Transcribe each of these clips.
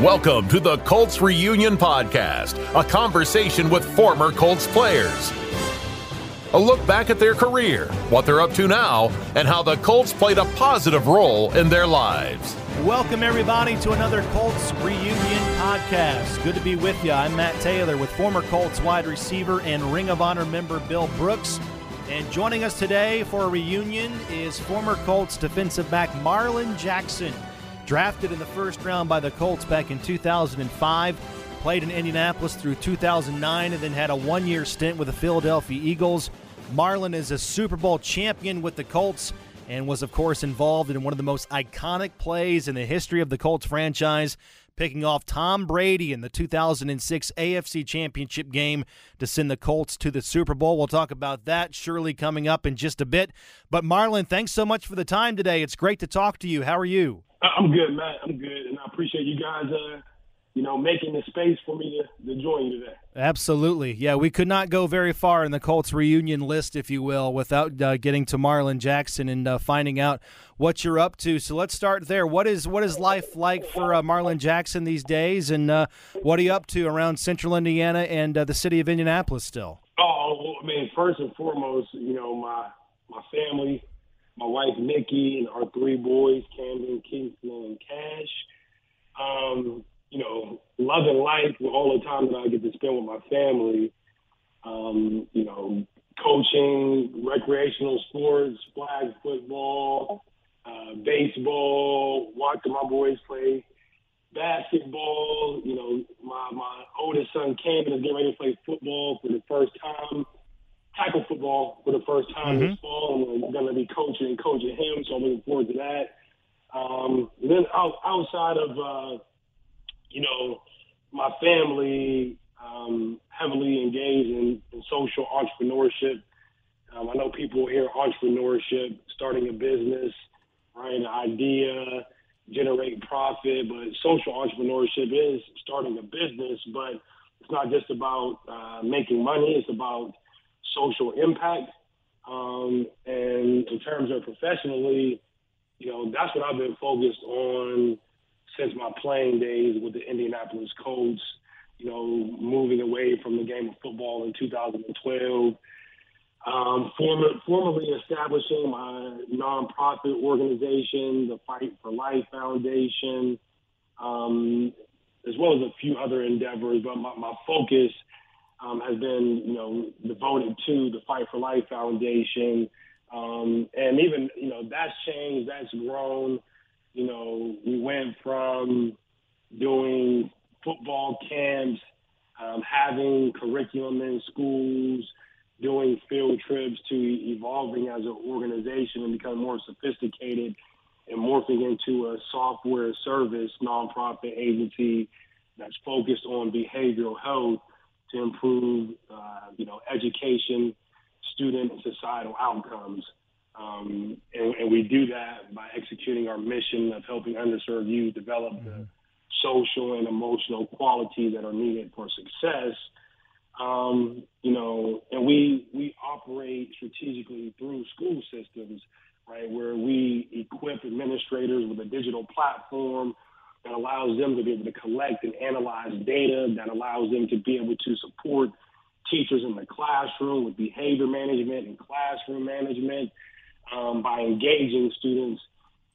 Welcome to the Colts Reunion Podcast, a conversation with former Colts players. A look back at their career, what they're up to now, and how the Colts played a positive role in their lives. Welcome, everybody, to another Colts Reunion Podcast. Good to be with you. I'm Matt Taylor with former Colts wide receiver and Ring of Honor member Bill Brooks. And joining us today for a reunion is former Colts defensive back Marlin Jackson. Drafted in the first round by the Colts back in 2005, played in Indianapolis through 2009, and then had a one year stint with the Philadelphia Eagles. Marlin is a Super Bowl champion with the Colts and was, of course, involved in one of the most iconic plays in the history of the Colts franchise, picking off Tom Brady in the 2006 AFC Championship game to send the Colts to the Super Bowl. We'll talk about that surely coming up in just a bit. But Marlin, thanks so much for the time today. It's great to talk to you. How are you? I'm good, Matt. I'm good, and I appreciate you guys, uh, you know, making the space for me to, to join you today. Absolutely, yeah. We could not go very far in the Colts reunion list, if you will, without uh, getting to Marlin Jackson and uh, finding out what you're up to. So let's start there. What is what is life like for uh, Marlin Jackson these days, and uh, what are you up to around Central Indiana and uh, the city of Indianapolis still? Oh, well, I mean, first and foremost, you know, my my family my wife Nikki and our three boys, Camden, Kingston, and Cash. Um, you know, loving life with all the time that I get to spend with my family. Um, you know, coaching, recreational sports, flag football, uh, baseball, watching my boys play basketball. You know, my my oldest son Camden is getting ready to play football for the first time tackle football for the first time mm-hmm. this fall, and I'm going to be coaching and coaching him, so I'm looking forward to that. Um, then out, outside of, uh, you know, my family, um, heavily engaged in, in social entrepreneurship. Um, I know people hear entrepreneurship, starting a business, right, an idea, generate profit, but social entrepreneurship is starting a business, but it's not just about uh, making money. It's about social impact. Um, and in terms of professionally, you know, that's what I've been focused on since my playing days with the Indianapolis Colts. You know, moving away from the game of football in 2012, um, formally establishing my nonprofit organization, the Fight for Life Foundation, um, as well as a few other endeavors. But my, my focus um, has been, you know, devoted to the Fight for Life Foundation. Um, and even, you know, that's changed, that's grown. You know, we went from doing football camps, um, having curriculum in schools, doing field trips to evolving as an organization and becoming more sophisticated and morphing into a software service nonprofit agency that's focused on behavioral health to improve, uh, you know, education, student, and societal outcomes. Um, and, and, we do that by executing our mission of helping underserved youth develop mm-hmm. the social and emotional qualities that are needed for success. Um, you know, and we we operate strategically through school systems, right, where we equip administrators with a digital platform that allows them to be able to collect and analyze data, that allows them to be able to support teachers in the classroom with behavior management and classroom management um, by engaging students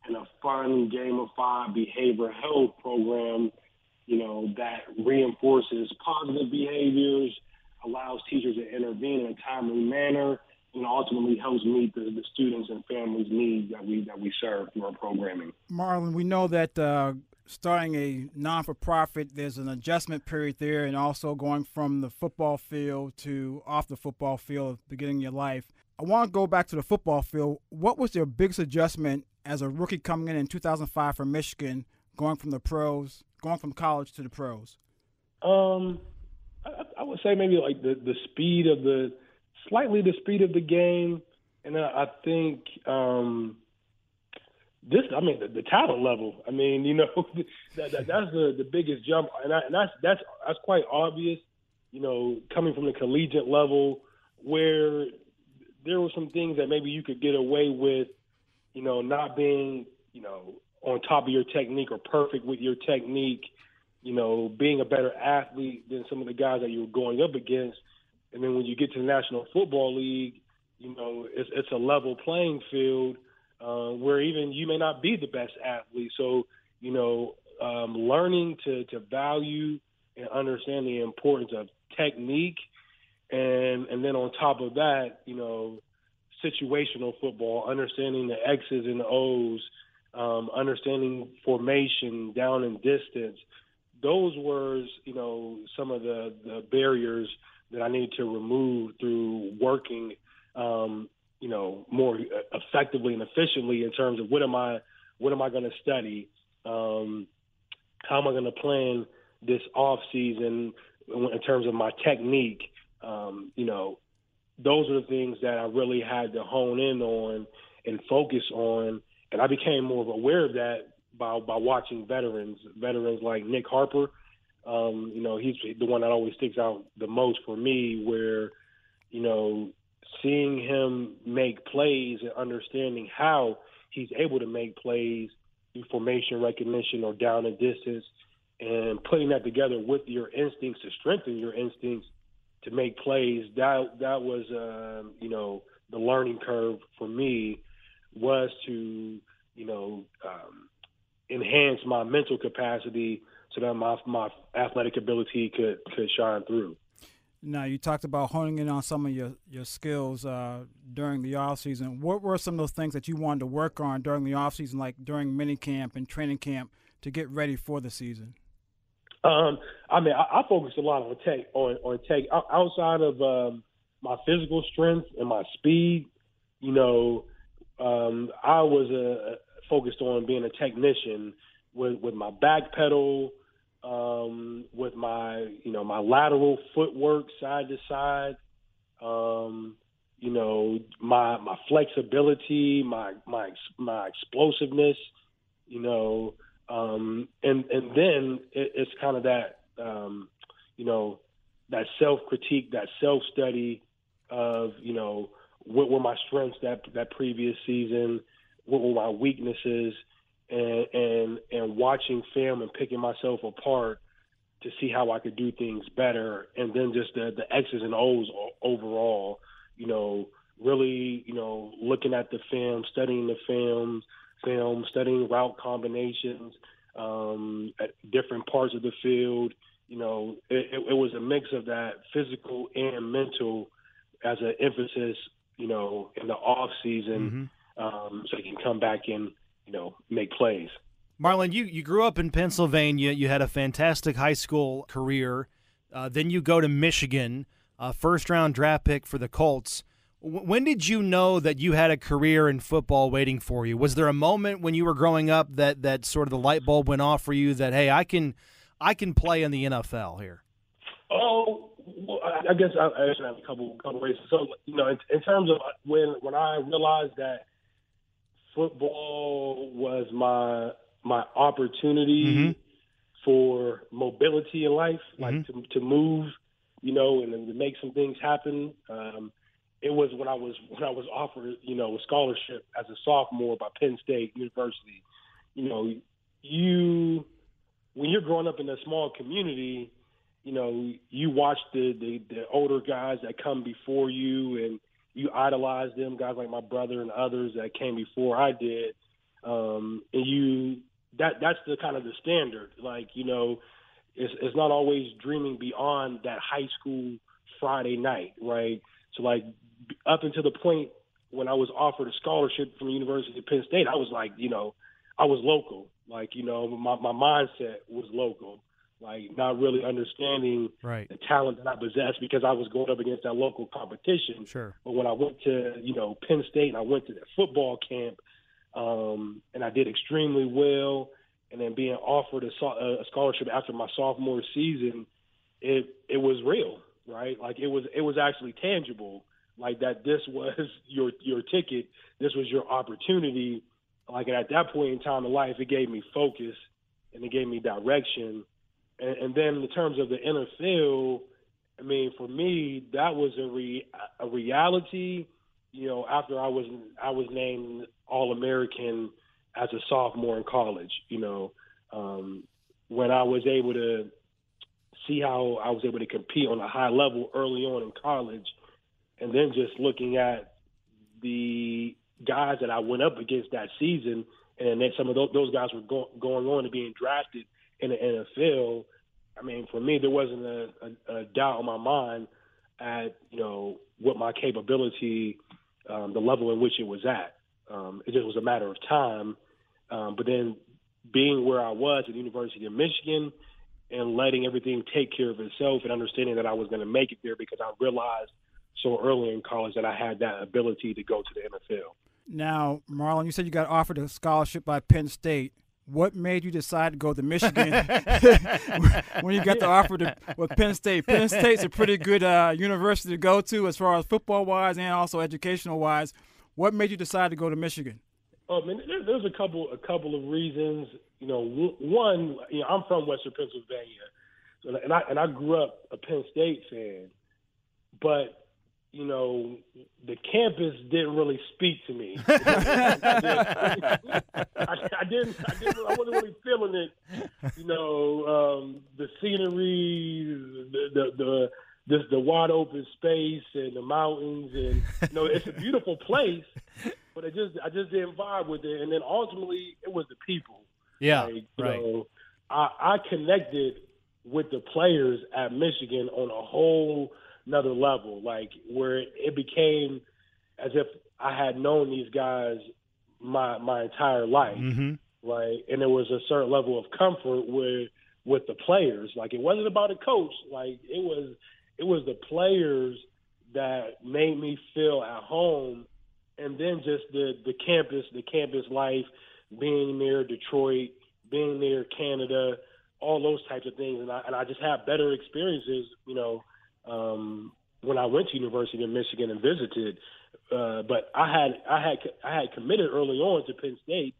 in a fun, gamified behavior health program, you know, that reinforces positive behaviors, allows teachers to intervene in a timely manner, and ultimately helps meet the, the students and families' needs that we that we serve through our programming. Marlin, we know that uh, starting a non for profit, there's an adjustment period there, and also going from the football field to off the football field, beginning your life. I want to go back to the football field. What was your biggest adjustment as a rookie coming in in 2005 from Michigan, going from the pros, going from college to the pros? Um, I, I would say maybe like the the speed of the, slightly the speed of the game, and I, I think um, this, I mean, the, the talent level. I mean, you know, that, that, that's the the biggest jump, and, I, and that's that's that's quite obvious. You know, coming from the collegiate level, where there were some things that maybe you could get away with, you know, not being, you know, on top of your technique or perfect with your technique. you know, being a better athlete than some of the guys that you were going up against. And then when you get to the National Football League, you know, it's, it's a level playing field uh, where even you may not be the best athlete. So, you know, um, learning to, to value and understand the importance of technique, and and then on top of that, you know, situational football, understanding the X's and O's, um, understanding formation, down and distance. Those were, you know, some of the, the barriers that I need to remove through working, um, you know, more effectively and efficiently in terms of what am I, what am I going to study, um, how am I going to plan this off season in terms of my technique. Um, you know, those are the things that I really had to hone in on and focus on, and I became more aware of that by by watching veterans, veterans like Nick Harper. Um, you know, he's the one that always sticks out the most for me, where you know, seeing him make plays and understanding how he's able to make plays through formation recognition or down and distance and putting that together with your instincts to strengthen your instincts to make plays that that was um, you know the learning curve for me was to you know um, enhance my mental capacity so that my my athletic ability could could shine through. Now you talked about honing in on some of your your skills uh, during the off season. What were some of those things that you wanted to work on during the off season, like during mini camp and training camp, to get ready for the season? Um, I mean, I, I focus a lot on tech, on on tech outside of um, my physical strength and my speed. You know, um, I was uh, focused on being a technician with with my back pedal, um, with my you know my lateral footwork side to side. Um, you know, my my flexibility, my my my explosiveness. You know, um, and and then it, it's kind of that um, you know that self critique, that self study of you know what were my strengths that that previous season, what were my weaknesses, and and and watching film and picking myself apart to see how I could do things better, and then just the the X's and O's overall, you know, really you know looking at the film, studying the films film, studying route combinations um, at different parts of the field. You know, it, it, was a mix of that physical and mental as an emphasis. You know, in the off season, mm-hmm. um, so you can come back and you know make plays. Marlin, you, you grew up in Pennsylvania. You had a fantastic high school career. Uh, then you go to Michigan, uh, first round draft pick for the Colts. When did you know that you had a career in football waiting for you? Was there a moment when you were growing up that that sort of the light bulb went off for you that hey, I can I can play in the NFL here? Oh, well, I guess I, I have a couple couple ways. So you know, in, in terms of when when I realized that football was my my opportunity mm-hmm. for mobility in life, like mm-hmm. to to move, you know, and to make some things happen. Um, it was when I was when I was offered, you know, a scholarship as a sophomore by Penn State University. You know, you when you're growing up in a small community, you know, you watch the, the the older guys that come before you and you idolize them, guys like my brother and others that came before I did. Um, and you that that's the kind of the standard. Like, you know, it's it's not always dreaming beyond that high school Friday night, right? So like up until the point when I was offered a scholarship from the University of Penn State, I was like, you know, I was local. Like, you know, my, my mindset was local. Like, not really understanding right. the talent that I possessed because I was going up against that local competition. Sure. But when I went to, you know, Penn State and I went to that football camp, um, and I did extremely well, and then being offered a, a scholarship after my sophomore season, it it was real, right? Like it was it was actually tangible like that this was your your ticket, this was your opportunity. Like at that point in time in life, it gave me focus and it gave me direction. And, and then in terms of the NFL, I mean, for me, that was a re, a reality. You know, after I was I was named All American as a sophomore in college. You know, um, when I was able to see how I was able to compete on a high level early on in college, and then just looking at the guys that I went up against that season, and then some of those, those guys were go, going on to being drafted in the NFL. I mean, for me, there wasn't a, a, a doubt in my mind at you know what my capability, um, the level in which it was at. Um, it just was a matter of time. Um, but then being where I was at the University of Michigan and letting everything take care of itself and understanding that I was going to make it there because I realized so early in college that I had that ability to go to the NFL. Now, Marlin, you said you got offered a scholarship by Penn State. What made you decide to go to Michigan when you got the offer to, with Penn State? Penn State's a pretty good uh, university to go to as far as football wise and also educational wise. What made you decide to go to Michigan? Oh, I mean, there's a couple a couple of reasons. You know, one, you know, I'm from Western Pennsylvania, and I and I grew up a Penn State fan, but you know, the campus didn't really speak to me. I, I, didn't, I didn't, I wasn't really feeling it. You know, um, the scenery, the, the, the, this, the wide open space and the mountains, and you know, it's a beautiful place. But I just, I just didn't vibe with it. And then ultimately, it was the people. Yeah, like, right. Know, I, I connected with the players at Michigan on a whole another level, like where it became as if I had known these guys my my entire life, mm-hmm. right? And there was a certain level of comfort with with the players. Like it wasn't about a coach, like it was it was the players that made me feel at home, and then just the the campus, the campus life, being near Detroit, being near Canada, all those types of things, and I and I just had better experiences, you know um, when I went to University of Michigan and visited. Uh, but I had I had I had committed early on to Penn State,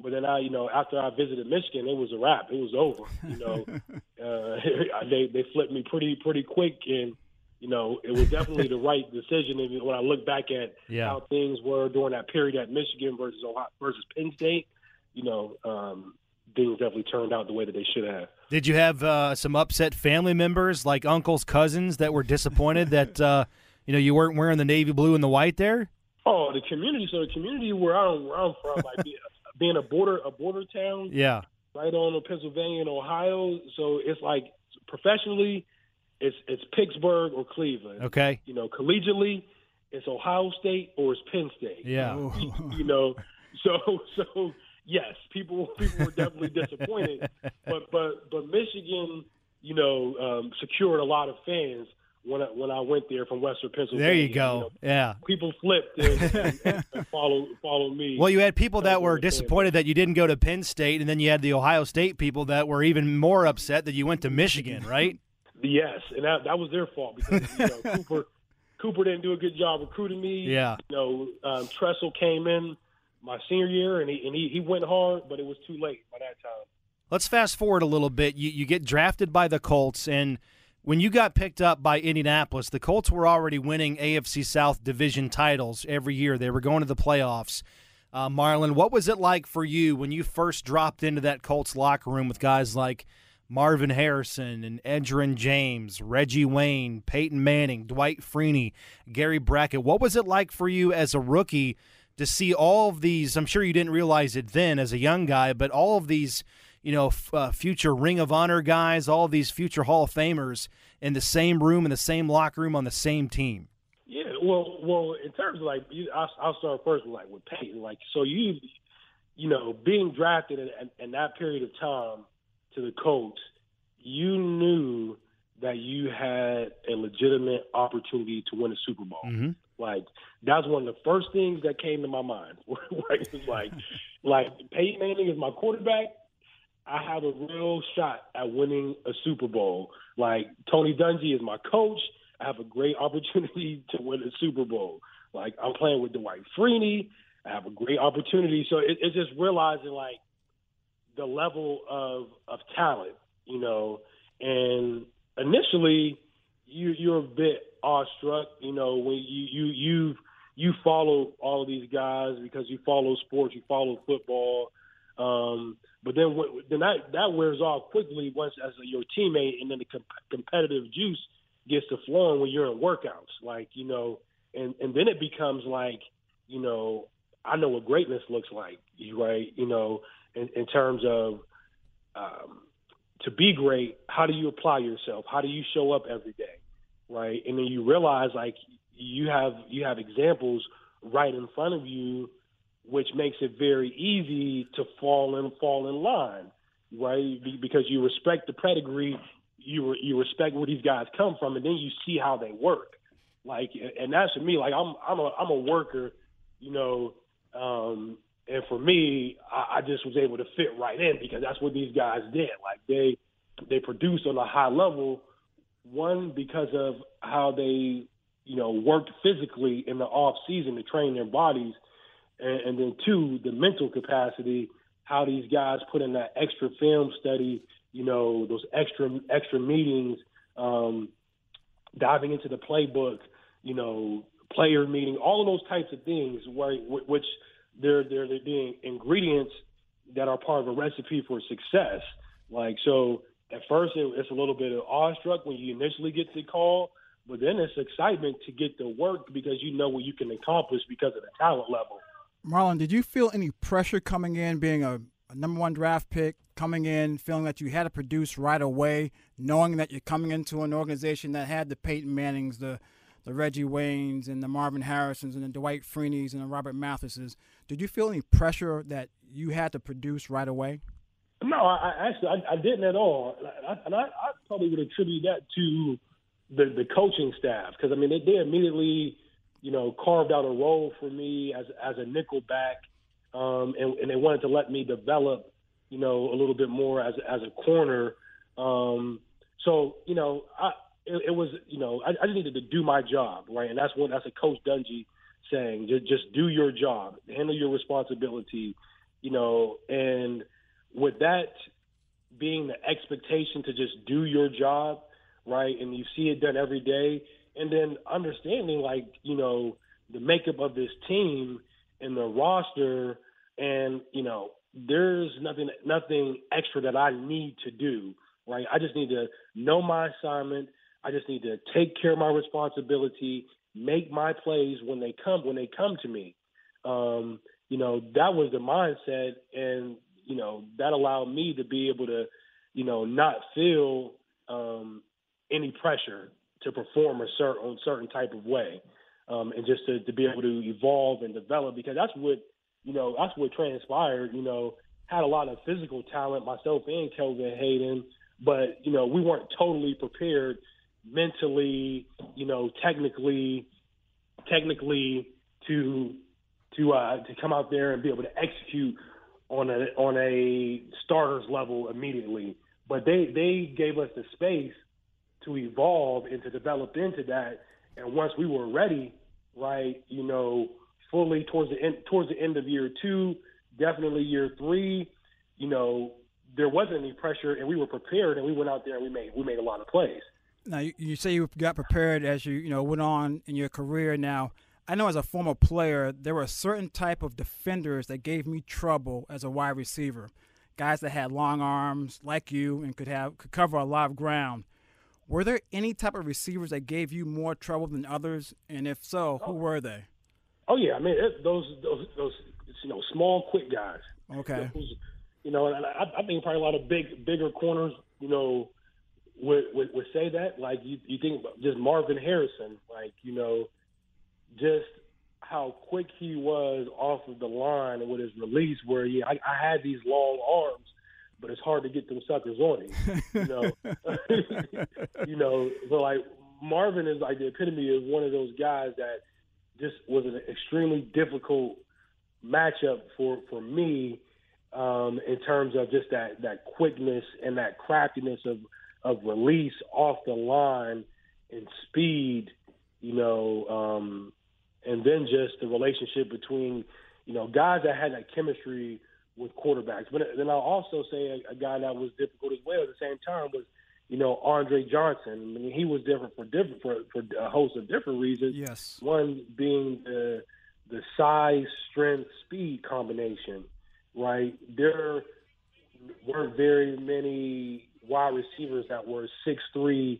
but then I you know after I visited Michigan, it was a wrap. It was over. You know, uh, they they flipped me pretty pretty quick, and you know it was definitely the right decision. And when I look back at yeah. how things were during that period at Michigan versus Ohio, versus Penn State, you know, um, things definitely turned out the way that they should have. Did you have uh, some upset family members, like uncles, cousins, that were disappointed that uh, you know you weren't wearing the navy blue and the white there? Oh, the community. So the community where I'm, where I'm from, like being a border a border town, yeah, right on the Pennsylvania and Ohio. So it's like professionally, it's it's Pittsburgh or Cleveland. Okay, you know, collegiately, it's Ohio State or it's Penn State. Yeah, you know, so so yes, people people were definitely disappointed, but but but Michigan, you know, um, secured a lot of fans when I, when I went there from Western Pennsylvania. There you go. You know, yeah, people flipped and, and, and followed followed me. Well, you had people that were disappointed that you didn't go to Penn State, and then you had the Ohio State people that were even more upset that you went to Michigan, right? yes, and that that was their fault because you know, Cooper Cooper didn't do a good job recruiting me. Yeah, you know, um, Tressel came in my senior year, and he and he, he went hard, but it was too late by that time. Let's fast forward a little bit. You you get drafted by the Colts, and when you got picked up by Indianapolis, the Colts were already winning AFC South division titles every year. They were going to the playoffs. Uh, Marlin, what was it like for you when you first dropped into that Colts locker room with guys like Marvin Harrison and Edgerrin James, Reggie Wayne, Peyton Manning, Dwight Freeney, Gary Brackett? What was it like for you as a rookie to see all of these. I'm sure you didn't realize it then as a young guy, but all of these, you know, f- uh, future Ring of Honor guys, all of these future Hall of Famers in the same room, in the same locker room, on the same team. Yeah, well, well, in terms of like, I'll, I'll start first with like with Peyton. Like, so you, you know, being drafted in, in that period of time to the Colts, you knew that you had a legitimate opportunity to win a Super Bowl. Mm-hmm. Like that's one of the first things that came to my mind. like like like Peyton Manning is my quarterback. I have a real shot at winning a Super Bowl. Like Tony Dungy is my coach. I have a great opportunity to win a Super Bowl. Like I'm playing with Dwight Freeney. I have a great opportunity. So it, it's just realizing like the level of of talent, you know. And initially, you you're a bit awestruck, you know, when you you you you follow all of these guys because you follow sports, you follow football. Um, But then then that that wears off quickly once as a, your teammate, and then the comp- competitive juice gets to flowing when you're in workouts. Like you know, and and then it becomes like you know I know what greatness looks like, right? You know, in, in terms of um, to be great, how do you apply yourself? How do you show up every day, right? And then you realize like you have you have examples right in front of you, which makes it very easy to fall in fall in line, right? Because you respect the pedigree, you you respect where these guys come from, and then you see how they work. Like, and that's for me. Like, I'm I'm a I'm a worker, you know. Um, and for me, I, I just was able to fit right in because that's what these guys did. Like they they produced on a high level. One because of how they you know worked physically in the off season to train their bodies, and, and then two the mental capacity. How these guys put in that extra film study, you know, those extra extra meetings, um, diving into the playbook, you know, player meeting, all of those types of things, where, which they're they're they're the ingredients that are part of a recipe for success. Like so, at first it, it's a little bit of awestruck when you initially get the call, but then it's excitement to get the work because you know what you can accomplish because of the talent level. Marlin, did you feel any pressure coming in, being a, a number one draft pick, coming in, feeling that you had to produce right away, knowing that you're coming into an organization that had the Peyton Mannings, the the Reggie Waynes and the Marvin Harrisons and the Dwight Freeneys and the Robert Mathises. Did you feel any pressure that you had to produce right away? No, I, I actually I, I didn't at all, and I, I probably would attribute that to the the coaching staff because I mean they, they immediately you know carved out a role for me as as a nickel back, um, and, and they wanted to let me develop you know a little bit more as as a corner. Um, so you know I it, it was, you know, I, I just needed to do my job, right? And that's what that's a Coach Dungy saying. Just, just do your job, handle your responsibility, you know. And with that being the expectation to just do your job, right? And you see it done every day, and then understanding, like, you know, the makeup of this team and the roster, and you know, there's nothing, nothing extra that I need to do, right? I just need to know my assignment I just need to take care of my responsibility, make my plays when they come when they come to me. Um, you know, that was the mindset, and you know that allowed me to be able to, you know, not feel um, any pressure to perform a certain certain type of way, um, and just to, to be able to evolve and develop because that's what you know that's what transpired. You know, had a lot of physical talent myself and Kelvin Hayden, but you know we weren't totally prepared mentally, you know, technically, technically to to uh, to come out there and be able to execute on a on a starters level immediately. But they they gave us the space to evolve and to develop into that. And once we were ready, right, you know, fully towards the end towards the end of year two, definitely year three, you know, there wasn't any pressure and we were prepared and we went out there and we made we made a lot of plays. Now you, you say you got prepared as you you know went on in your career. Now I know as a former player, there were certain type of defenders that gave me trouble as a wide receiver. Guys that had long arms like you and could have could cover a lot of ground. Were there any type of receivers that gave you more trouble than others? And if so, who oh. were they? Oh yeah, I mean it, those those those you know small, quick guys. Okay. You know, and I, I think probably a lot of big, bigger corners. You know, would, would, would say that. Like you, you think just Marvin Harrison, like you know, just how quick he was off of the line with his release. Where he, I, I had these long arms, but it's hard to get them suckers on him. You know, you know. So like Marvin is like the epitome of one of those guys that just was an extremely difficult matchup for for me um, in terms of just that that quickness and that craftiness of of release off the line and speed, you know, um, and then just the relationship between, you know, guys that had that chemistry with quarterbacks. But then I'll also say a, a guy that was difficult as well at the same time was, you know, Andre Johnson. I mean, he was different for different for, for a host of different reasons. Yes. One being the the size, strength, speed combination, right? There weren't very many wide receivers that were 6'3",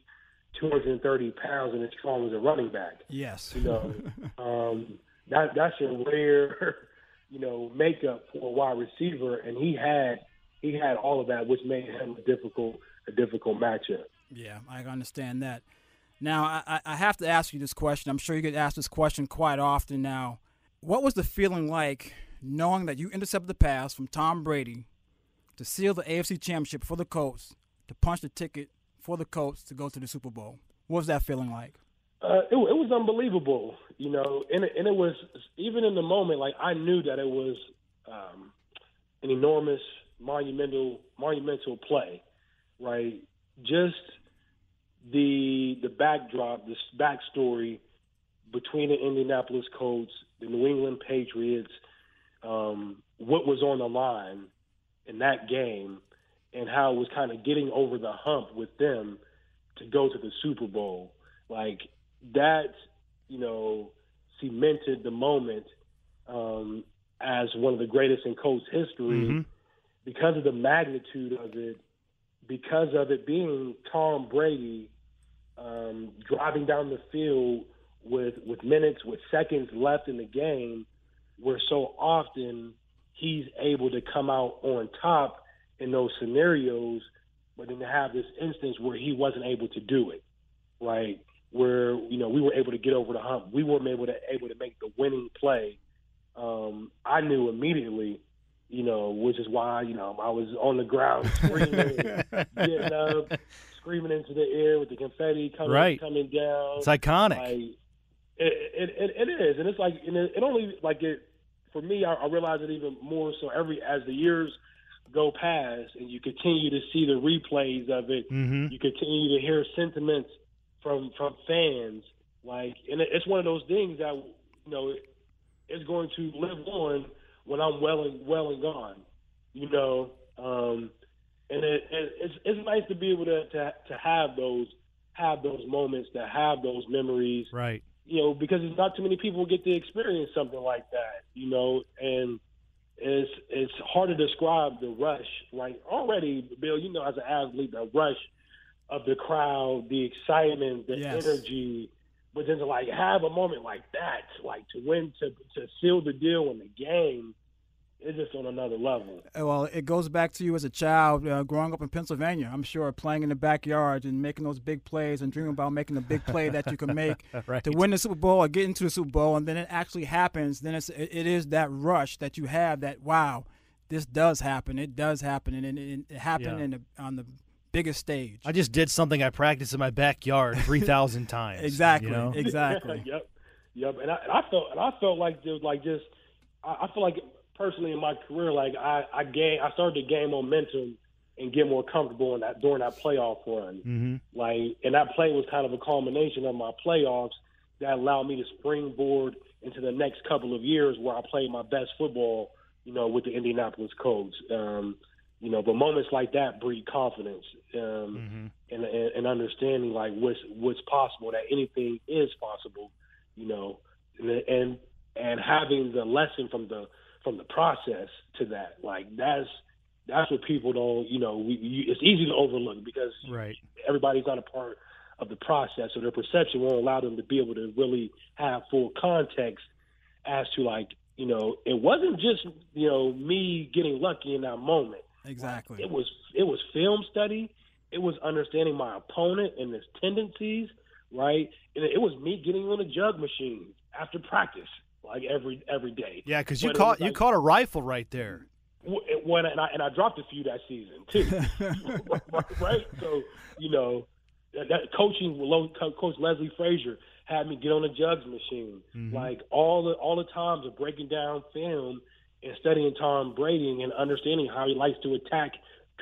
230 pounds and as strong as a running back. Yes. You know, um, that that's a rare, you know, makeup for a wide receiver, and he had he had all of that, which made him a difficult a difficult matchup. Yeah, I understand that. Now, I, I have to ask you this question. I'm sure you get asked this question quite often now. What was the feeling like knowing that you intercepted the pass from Tom Brady to seal the AFC Championship for the Colts, to punch the ticket for the Colts to go to the Super Bowl? What was that feeling like? Uh, it, it was unbelievable, you know, and it, and it was even in the moment, like I knew that it was um, an enormous, monumental, monumental play, right? Just the the backdrop, this backstory between the Indianapolis Colts, the New England Patriots, um, what was on the line in that game, and how it was kind of getting over the hump with them to go to the Super Bowl. Like that, you know, cemented the moment um, as one of the greatest in Colts history Mm-hmm. because of the magnitude of it, because of it being Tom Brady um, driving down the field with with minutes, with seconds left in the game, where so often he's able to come out on top in those scenarios, but then to have this instance where he wasn't able to do it, right? Where you know we were able to get over the hump, we weren't able to able to make the winning play. Um, I knew immediately, you know, which is why you know I was on the ground screaming, getting up, screaming into the air with the confetti coming Right. coming down. It's iconic. Like, it, it, it, it is, and it's like, and it, it only like it for me. I, I realize it even more so every as the years go past, and you continue to see the replays of it. mm-hmm. You continue to hear sentiments from from fans, like, and it's one of those things that you know is going to live on when I'm well and well and gone. You know, um, and it, it, it's it's nice to be able to, to to have those have those moments, to have those memories Right. you know, because it's not too many people get to experience something like that, you know, and it's it's hard to describe the rush. Like already, Bill, you know, as an athlete, the rush of the crowd, the excitement, the Yes. energy, but then to like have a moment like that, like to win, to to seal the deal in the game, it's just on another level. Uh, Well, it goes back to you as a child uh, growing up in Pennsylvania. I'm sure playing in the backyard and making those big plays and dreaming about making the big play that you can make Right. to win the Super Bowl or get into the Super Bowl, and then it actually happens. Then it's it, it is that rush that you have. That wow, this does happen. It does happen, and it, it, it happened Yeah. in the, on the biggest stage. I just did something I practiced in my backyard 3,000 times. exactly, You know? exactly. yep, yep. And I, and I felt and I felt like there was like just I, I feel like personally in my career, like I I gain I started to gain momentum and get more comfortable in that during that playoff run. Mm-hmm. Like, and that play was kind of a culmination of my playoffs that allowed me to springboard into the next couple of years where I played my best football, you know, with the Indianapolis Colts. Um, you know, but moments like that breed confidence um, Mm-hmm. and, and, and understanding like what's what's possible, that anything is possible, you know, and and, and having the lesson from the from the process to that, like that's that's what people don't, you know, we, you, it's easy to overlook because Right. everybody's not a part of the process, so their perception won't allow them to be able to really have full context as to like, you know, it wasn't just you know me getting lucky in that moment. Exactly. It was it was film study. It was understanding my opponent and his tendencies, right? And it was me getting on a jug machine after practice, like every every day. Yeah, because you But caught was you like- caught a rifle right there. When and I, and I dropped a few that season too, right? So you know that, coaching, Coach Leslie Frazier had me get on a jugs machine, mm-hmm. like all the all the times of breaking down film and studying Tom Brady and understanding how he likes to attack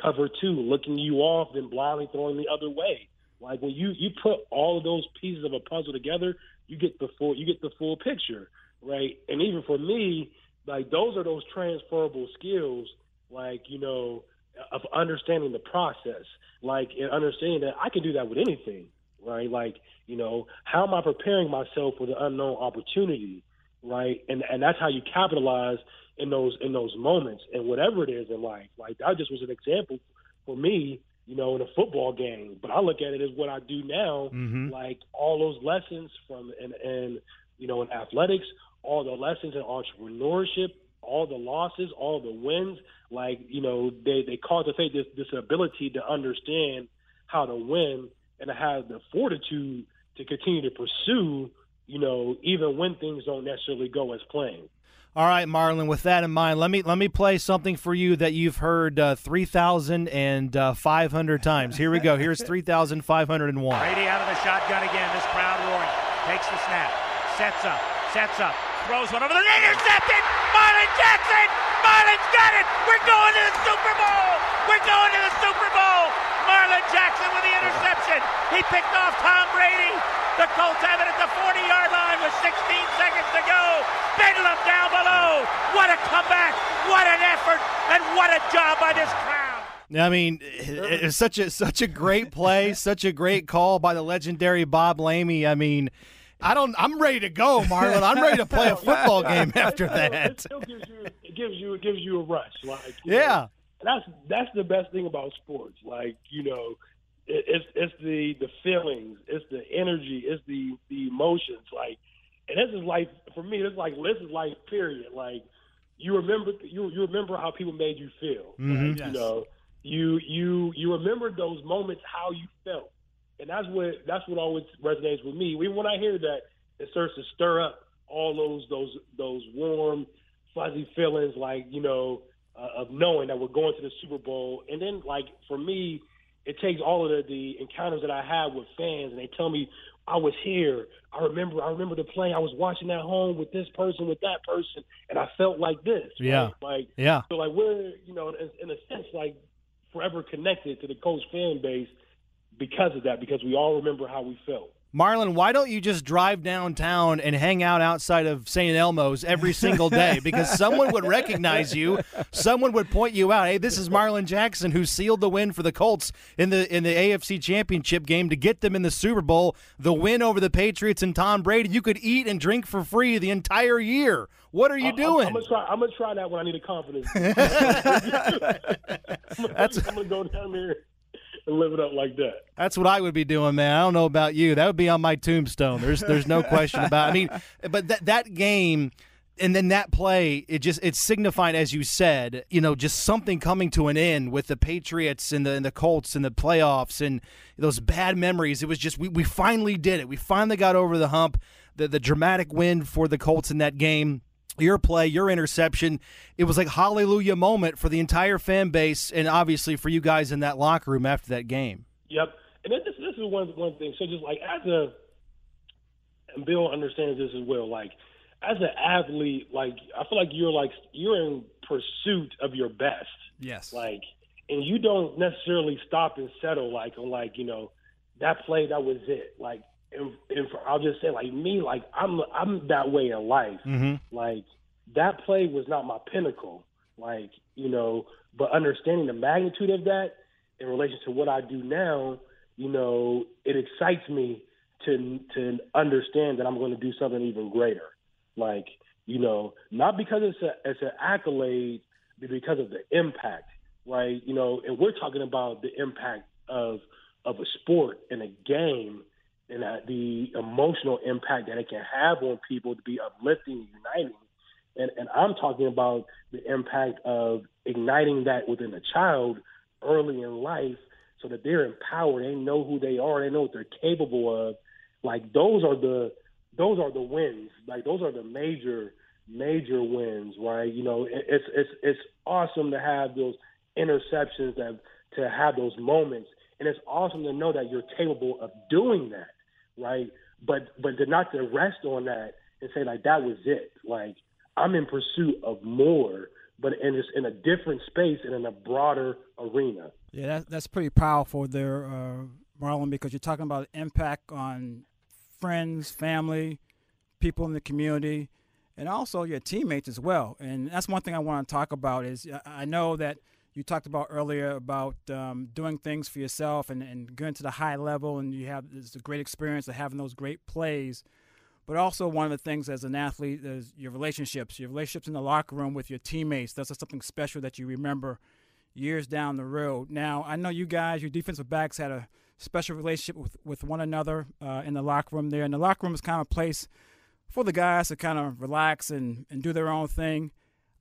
cover two, looking you off, then blindly throwing the other way. Like when you you put all of those pieces of a puzzle together, you get the full you get the full picture, right? And even for me, like those are those transferable skills, like you know, of understanding the process, like and understanding that I can do that with anything, right? Like you know, how am I preparing myself for the unknown opportunity? right? And and that's how you capitalize in those in those moments and whatever it is in life. Like that just was an example for me, you know, in a football game. But I look at it as what I do now, Mhm. like all those lessons from and and you know in athletics, all the lessons in entrepreneurship, all the losses, all the wins. Like you know, they they cultivate this this ability to understand how to win and to have the fortitude to continue to pursue. You know, even when things don't necessarily go as planned. All right, Marlin. With that in mind, let me let me play something for you that you've heard uh, three thousand and five hundred times. Here we go. Here's three thousand five hundred and one. Brady out of the shotgun again. This crowd roaring. Takes the snap. Sets up. Sets up. Throws one over the intercepted. Marlin Jackson. Marlin's got it. We're going to the Super Bowl. We're going to the Super Bowl. Marlin Jackson with the interception. He picked off Tom Brady. The Colts have it at the 40-yard line with 16 seconds to go. Bedlam down below. What a comeback. What an effort. And what a job by this crowd. I mean, it's such a such a great play, such a great call by the legendary Bob Lamey. I mean, I don't. I'm ready to go, Marlin. I'm ready to play a football game after that. It still gives you, it gives you, it gives you a rush. Like you know, Yeah. that's that's the best thing about sports. Like you know, it, it's it's the the feelings, it's the energy, it's the the emotions. Like, and this is like for me, this is like this is life. Period. Like you remember you you remember how people made you feel. Mhm. Like, Yes. You know, you you you remember those moments how you felt, and that's what that's what always resonates with me. Even when I hear that, it starts to stir up all those those those warm, fuzzy feelings, like you know, uh, of knowing that we're going to the Super Bowl. And then, like for me, it takes all of the, the encounters that I have with fans, and they tell me I was here. I remember. I remember the play. I was watching at home with this person, with that person, and I felt like this. right? Yeah. Like Yeah. so, like we're you know, in, in a sense, like forever connected to the Colts fan base because of that. Because we all remember how we felt. Marlin, why don't you just drive downtown and hang out outside of St. Elmo's every single day? Because someone would recognize you. Someone would point you out. Hey, this is Marlin Jackson who sealed the win for the Colts in the in the AFC Championship game to get them in the Super Bowl. The win over the Patriots and Tom Brady. You could eat and drink for free the entire year. What are you I'm- doing? I'm, gonna try. I'm gonna try that when I need a confidence. That's- I'm gonna go down there and live it up like that. That's what I would be doing, man. I don't know about you. That would be on my tombstone. There's there's no question about. It. I mean, but that that game and then that play, it just it signified, as you said, you know, just something coming to an end with the Patriots and the and the Colts and the playoffs and those bad memories. It was just we, we finally did it. We finally got over the hump. The the dramatic win for the Colts in that game your play, your interception, it was like hallelujah moment for the entire fan base and obviously for you guys in that locker room after that game. Yep. And then this this is one one thing. So just like as a and Bill understands this as well. Like as an athlete, like I feel like you're like you're in pursuit of your best. Yes. Like and you don't necessarily stop and settle like on like, you know, that play that was it. Like and, and for, I'll just say like me, like I'm I'm that way in life. Mm-hmm. like that play was not my pinnacle like you know but understanding the magnitude of that in relation to what i do now you know it excites me to to understand that i'm going to do something even greater like you know not because it's a it's an accolade but because of the impact right you know and we're talking about the impact of of a sport and a game and uh, the emotional impact that it can have on people to be uplifting uniting. And, and I'm talking about the impact of igniting that within a child early in life so that they're empowered. They know who they are. They know what they're capable of. Like those are the those are the wins. Like those are the major major wins, right? You know, it, it's it's it's awesome to have those interceptions that to have those moments, and it's awesome to know that you're capable of doing that, right? But but to not to rest on that and say like that was it. Like I'm in pursuit of more, but in just in a different space and in a broader arena. Yeah, that, that's pretty powerful there, uh, Marlin, because you're talking about impact on friends, family, people in the community, and also your teammates as well. And that's one thing I want to talk about is I know that you talked about earlier about um, doing things for yourself and, and going to the high level, and you have a great experience of having those great plays. but also one of the things as an athlete is your relationships, your relationships in the locker room with your teammates. That's something special that you remember years down the road. Now, I know you guys, your defensive backs, had a special relationship with, with one another uh, in the locker room there. And the locker room is kind of a place for the guys to kind of relax and, and do their own thing.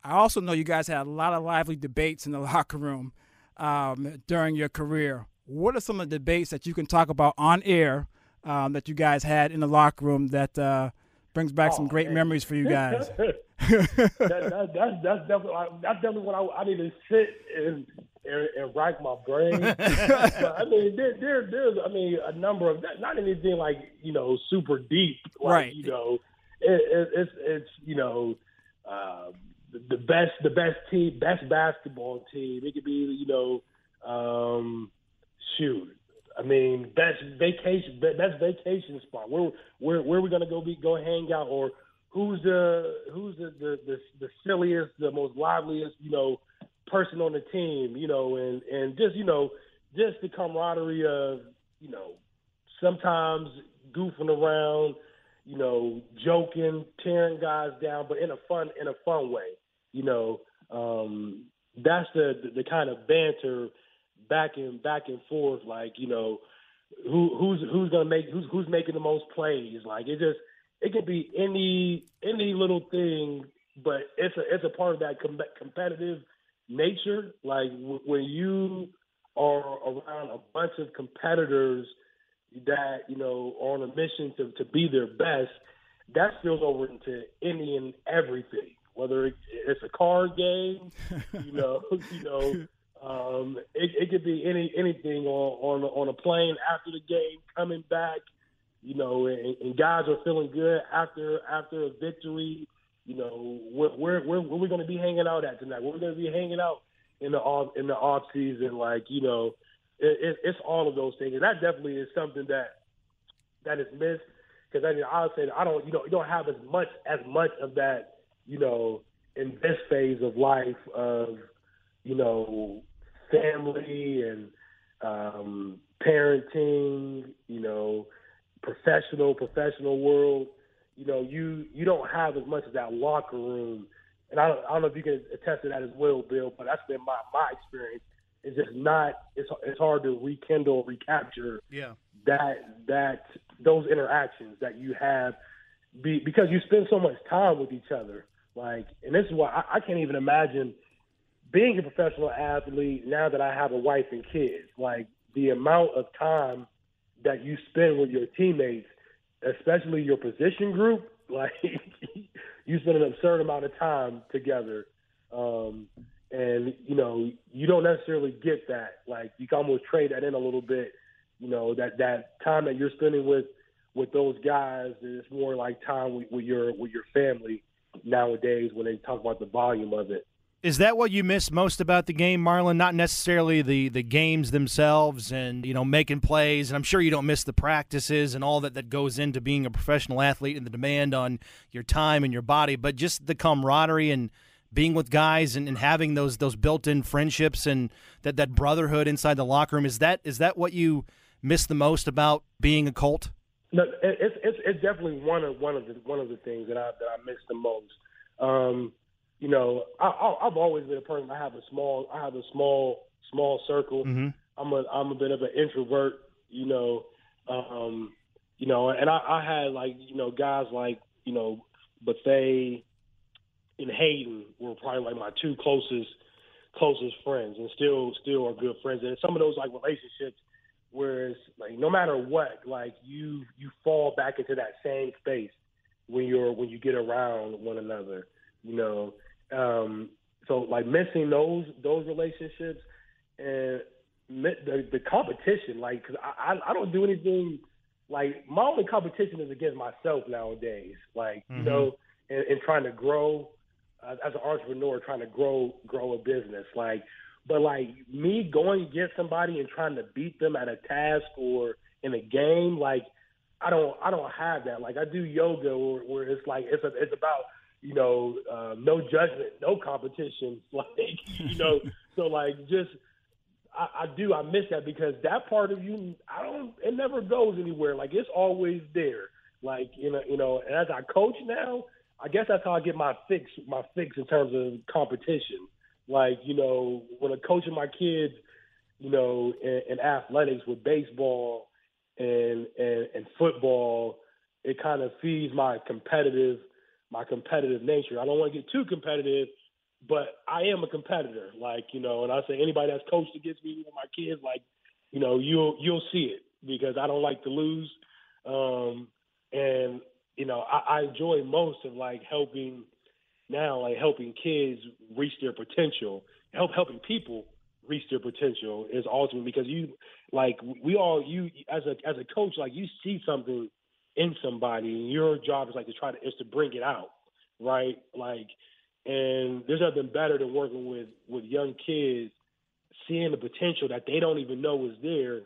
I also know you guys had a lot of lively debates in the locker room um, during your career. What are some of the debates that you can talk about on air um, that you guys had in the locker room that uh, brings back oh, some great man. memories for you guys? that, that, that's, that's definitely that's definitely what I, I need to sit and and, and rack my brain. but, I mean, there, there, there's I mean a number of not anything like you know super deep, like, right? You know, it, it, it's it's you know. Uh, the best the best team best basketball team. It could be you know um shoot. I mean, best vacation, best vacation spot. Where where where are we gonna go be go hang out, or who's the who's the the the, the silliest, the most liveliest, you know, person on the team, you know, and and just you know, just the camaraderie of you know, sometimes goofing around, you know, joking, tearing guys down, but in a fun in a fun way, you know. Um, that's the, the the kind of banter back and back and forth, like you know, who who's who's gonna make who's who's making the most plays. Like it just it could be any any little thing, but it's a it's a part of that com- competitive nature. Like w- when you are around a bunch of competitors that you know are on a mission to to be their best, that spills over into any and everything. Whether it's a card game, you know, you know, um, it, it could be any anything on on on a plane after the game, coming back, you know, and, and guys are feeling good after after a victory. You know, where where where, where we going to be hanging out at tonight? Where we going to be hanging out in the off in the off season? Like you know, it, it, it's all of those things, and that definitely is something that that is missed. Because I mean, I'll say I don't you know you don't have as much as much of that you know in this phase of life of you know family and um, parenting, you know, professional professional world, you know, you you don't have as much of that locker room. And I don't, I don't know if you can attest to that as well, Bill, but that's been my my experience. It's just not. It's it's hard to rekindle, recapture. Yeah. That that those interactions that you have, be, because you spend so much time with each other. Like, and this is why I, I can't even imagine being a professional athlete, now that I have a wife and kids, like the amount of time that you spend with your teammates, especially your position group, like you spend an absurd amount of time together. Um, and you know, you don't necessarily get that. Like you can almost trade that in a little bit. You know, that that time that you're spending with with those guys is more like time with, with your with your family nowadays when they talk about the volume of it. Is that what you miss most about the game, Marlin? Not necessarily the, the games themselves and, you know, making plays. And I'm sure you don't miss the practices and all that, that goes into being a professional athlete and the demand on your time and your body, but just the camaraderie and being with guys and, and having those those built in friendships and that, that brotherhood inside the locker room. Is that is that what you miss the most about being a Colt? No, it's it's, it's definitely one of one of the one of the things that I that I miss the most. Um, you know, I, have always been a person. I have a small, I have a small, small circle. Mm-hmm. I'm a, I'm a bit of an introvert. You know, um, you know, and I, I had like, you know, guys like, you know, Bethea and Hayden were probably like my two closest, closest friends, and still, still are good friends. And some of those like relationships, whereas like no matter what, like you, you fall back into that same space when you're when you get around one another. You know, um, so like missing those those relationships and the the competition, like because I, I I don't do anything like my only competition is against myself nowadays. Like mm-hmm. you know, and, and trying to grow uh, as an entrepreneur, trying to grow grow a business. Like, but like me going against somebody and trying to beat them at a task or in a game, like I don't I don't have that. Like I do yoga where, where it's like it's a, it's about you know, uh, no judgment, no competition. Like, you know, so like just I, I do I miss that because that part of you I don't it never goes anywhere. Like it's always there. Like you know, you know, and as I coach now, I guess that's how I get my fix, my fix in terms of competition. Like you know, when I'm coaching my kids, you know, in, in athletics with baseball and and, and football, it kind of feeds my competitive my competitive nature. I don't want to get too competitive, but I am a competitor. Like you know, and I say anybody that's coached against me with my kids, like you know, you'll you'll see it because I don't like to lose. Um, and you know, I, I enjoy most of like helping now, like helping kids reach their potential, help helping people reach their potential is ultimate because you like we all you as a as a coach like you see something in somebody and your job is like to try to is to bring it out right? Like and there's nothing better than working with with young kids seeing the potential that they don't even know is there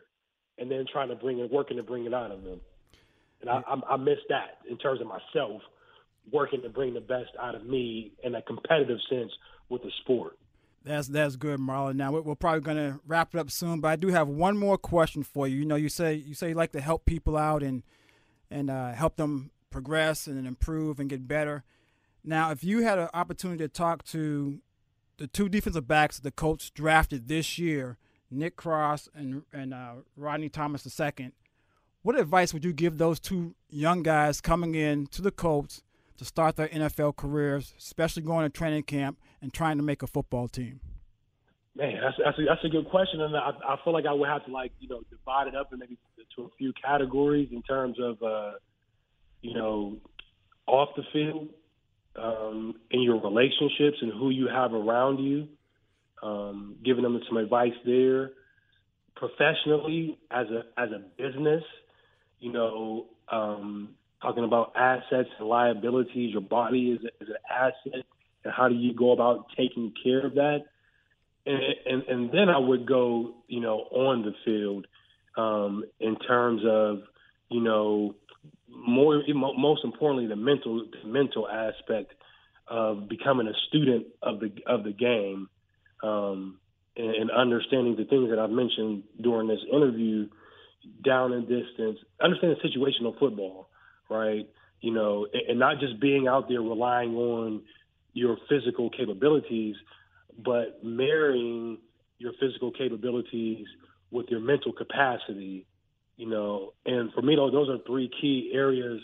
and then trying to bring it working to bring it out of them. And I, I, I miss that in terms of myself working to bring the best out of me in a competitive sense with the sport that's that's good, Marlin. Now we're, we're probably going to wrap it up soon, but I do have one more question for you. You know, you say you say you like to help people out and and uh, help them progress and improve and get better. Now, if you had an opportunity to talk to the two defensive backs the Colts drafted this year, Nick Cross and and uh, Rodney Thomas II, what advice would you give those two young guys coming in to the Colts to start their NFL careers, especially going to training camp and trying to make a football team? Man, that's that's a, that's a good question, and I, I feel like I would have to like you know divide it up in maybe to a few categories in terms of uh, you know off the field, um, in your relationships and who you have around you, um, giving them some advice there. Professionally, as a as a business, you know, um, talking about assets and liabilities. Your body is, is an asset, and how do you go about taking care of that? And, and, and then I would go, you know, on the field um, in terms of, you know, more most importantly the mental the mental aspect of becoming a student of the of the game um, and, and understanding the things that I've mentioned during this interview down in distance, understanding situational football right? You know, and not just being out there relying on your physical capabilities, but marrying your physical capabilities with your mental capacity, you know. And for me, those those are three key areas,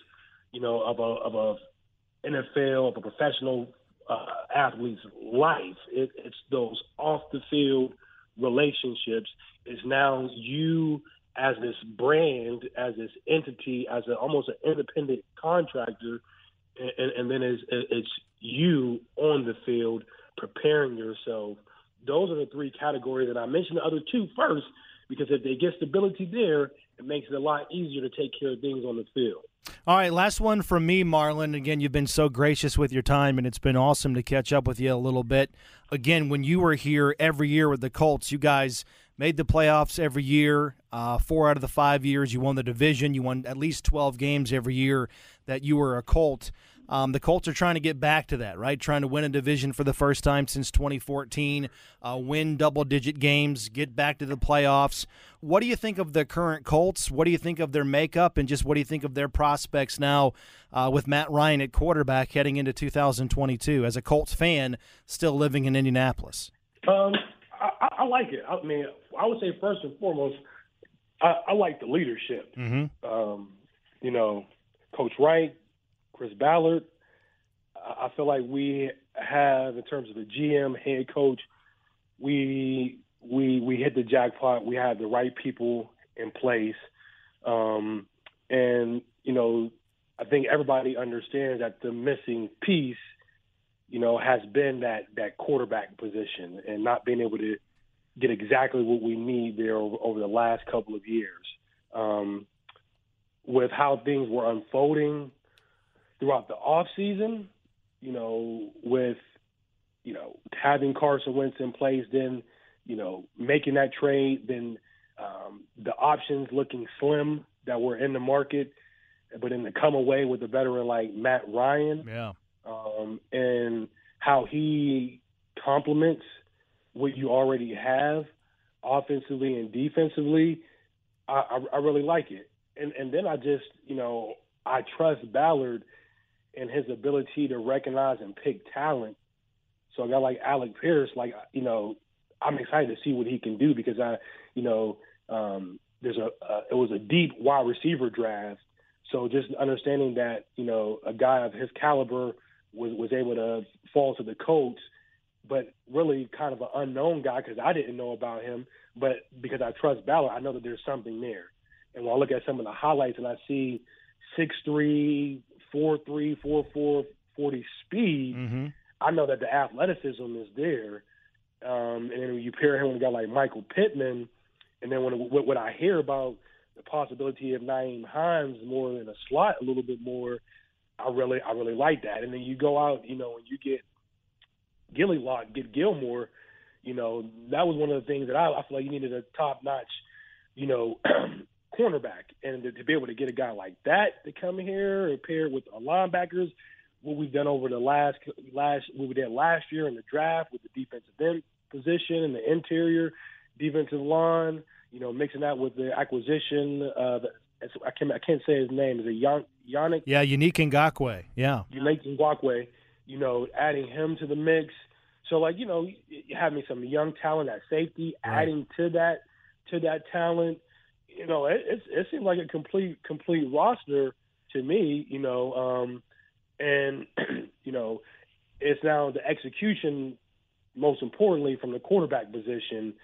you know, of a of a NFL of a professional uh, athlete's life. It, it's those off the field relationships. Is now you as this brand, as this entity, as a, almost an independent contractor, and, and then it's, it's you on the field preparing yourself. Those are the three categories that I mentioned the other two first, because if they get stability there, it makes it a lot easier to take care of things on the field. All right, last one from me, Marlin. Again, you've been so gracious with your time, and it's been awesome to catch up with you a little bit. Again, when you were here every year with the Colts, you guys made the playoffs every year. Uh, four out of the five years, you won the division. You won at least 12 games every year that you were a Colt. Um, the Colts are trying to get back to that, right? Trying to win a division for the first time since 2014, uh, win double digit games, get back to the playoffs. What do you think of the current Colts? What do you think of their makeup? And just what do you think of their prospects now uh, with Matt Ryan at quarterback heading into 2022 as a Colts fan still living in Indianapolis? Um, I, I like it. I mean, I would say first and foremost, I, I like the leadership. Mm-hmm. Um, you know, Coach Reich, Chris Ballard. I feel like we have, in terms of the GM, head coach, we we we hit the jackpot. We have the right people in place, um, and you know, I think everybody understands that the missing piece, you know, has been that that quarterback position and not being able to get exactly what we need there over, over the last couple of years. Um, with how things were unfolding throughout the off season, you know, with you know having Carson Wentz in place, then you know making that trade, then um, the options looking slim that were in the market, but then to come away with a veteran like Matt Ryan, yeah, um, and how he complements what you already have offensively and defensively, I, I, I really like it. And and then I just you know I trust Ballard and his ability to recognize and pick talent. So a guy like Alec Pierce, like you know, I'm excited to see what he can do because I, you know, um, there's a uh, it was a deep wide receiver draft. So just understanding that you know a guy of his caliber was was able to fall to the Colts, but really kind of an unknown guy because I didn't know about him. But because I trust Ballard, I know that there's something there. And when I look at some of the highlights and I see six three, four three, four four, forty speed, Mm-hmm. I know that the athleticism is there. Um, and then when you pair him with a guy like Michael Pittman, and then when what, what I hear about the possibility of Nyheim Hines more in a slot a little bit more, I really I really like that. And then you go out, you know, and you get Gilly Lock, get Gilmore, you know, that was one of the things that I, I feel like you needed a top notch, you know, cornerback, and to, to be able to get a guy like that to come here and pair with our linebackers, what we've done over the last last what we did last year in the draft with the defensive end position and the interior defensive line, you know, mixing that with the acquisition. The, I can't I can't say his name. Is it Yan, Yannick? Yeah, Unique Ngakoue. Yeah. Yannick Ngakoue, you know, adding him to the mix. So like, you know, having some young talent at safety, Right. adding to that to that talent. You know, it it, it seemed like a complete complete roster to me. You know, um, and you know, it's now the execution, most importantly, from the quarterback position,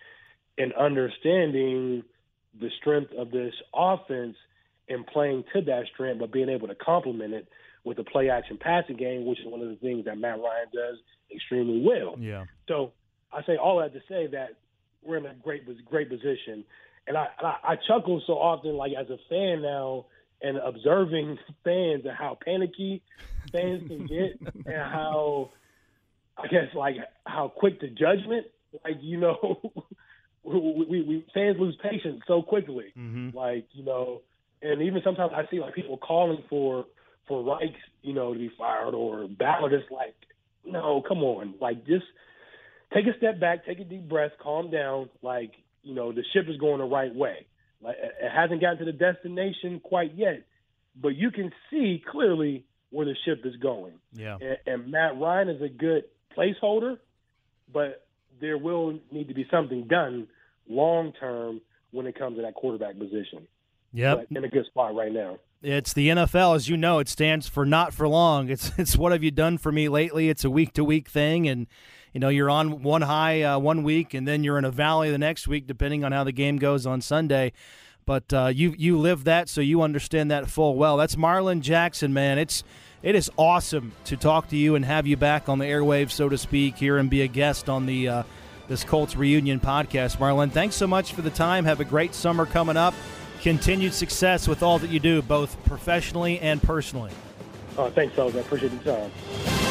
and understanding the strength of this offense and playing to that strength, but being able to complement it with a play action passing game, which is one of the things that Matt Ryan does extremely well. Yeah. So I say all that to say that we're in a great great position, and I I, I chuckle so often, like as a fan now, and observing fans and how panicky fans can get, and how I guess like how quick to judgment. Like you know, we, we, we fans lose patience so quickly. Mm-hmm. Like you know, and even sometimes I see like people calling for for Reichs, you know, to be fired or Ballard. It's like, no, come on, like just take a step back, take a deep breath, calm down. Like you know, the ship is going the right way. Like it it hasn't gotten to the destination quite yet, but you can see clearly where the ship is going. Yeah. And, and Matt Ryan is a good placeholder, but there will need to be something done long term when it comes to that quarterback position. Yep. In a good spot right now. It's the NFL, as you know. It stands for not for long. It's it's what have you done for me lately? It's a week to week thing, and you know you're on one high uh, one week, and then you're in a valley the next week, depending on how the game goes on Sunday. But uh, you you live that, so you understand that full well. That's Marlin Jackson, man. It's it is awesome to talk to you and have you back on the airwaves, so to speak, here and be a guest on the uh, this Colts reunion podcast. Marlin, thanks so much for the time. Have a great summer coming up. Continued success with all that you do, both professionally and personally. Uh, thanks, fellas. I appreciate the time.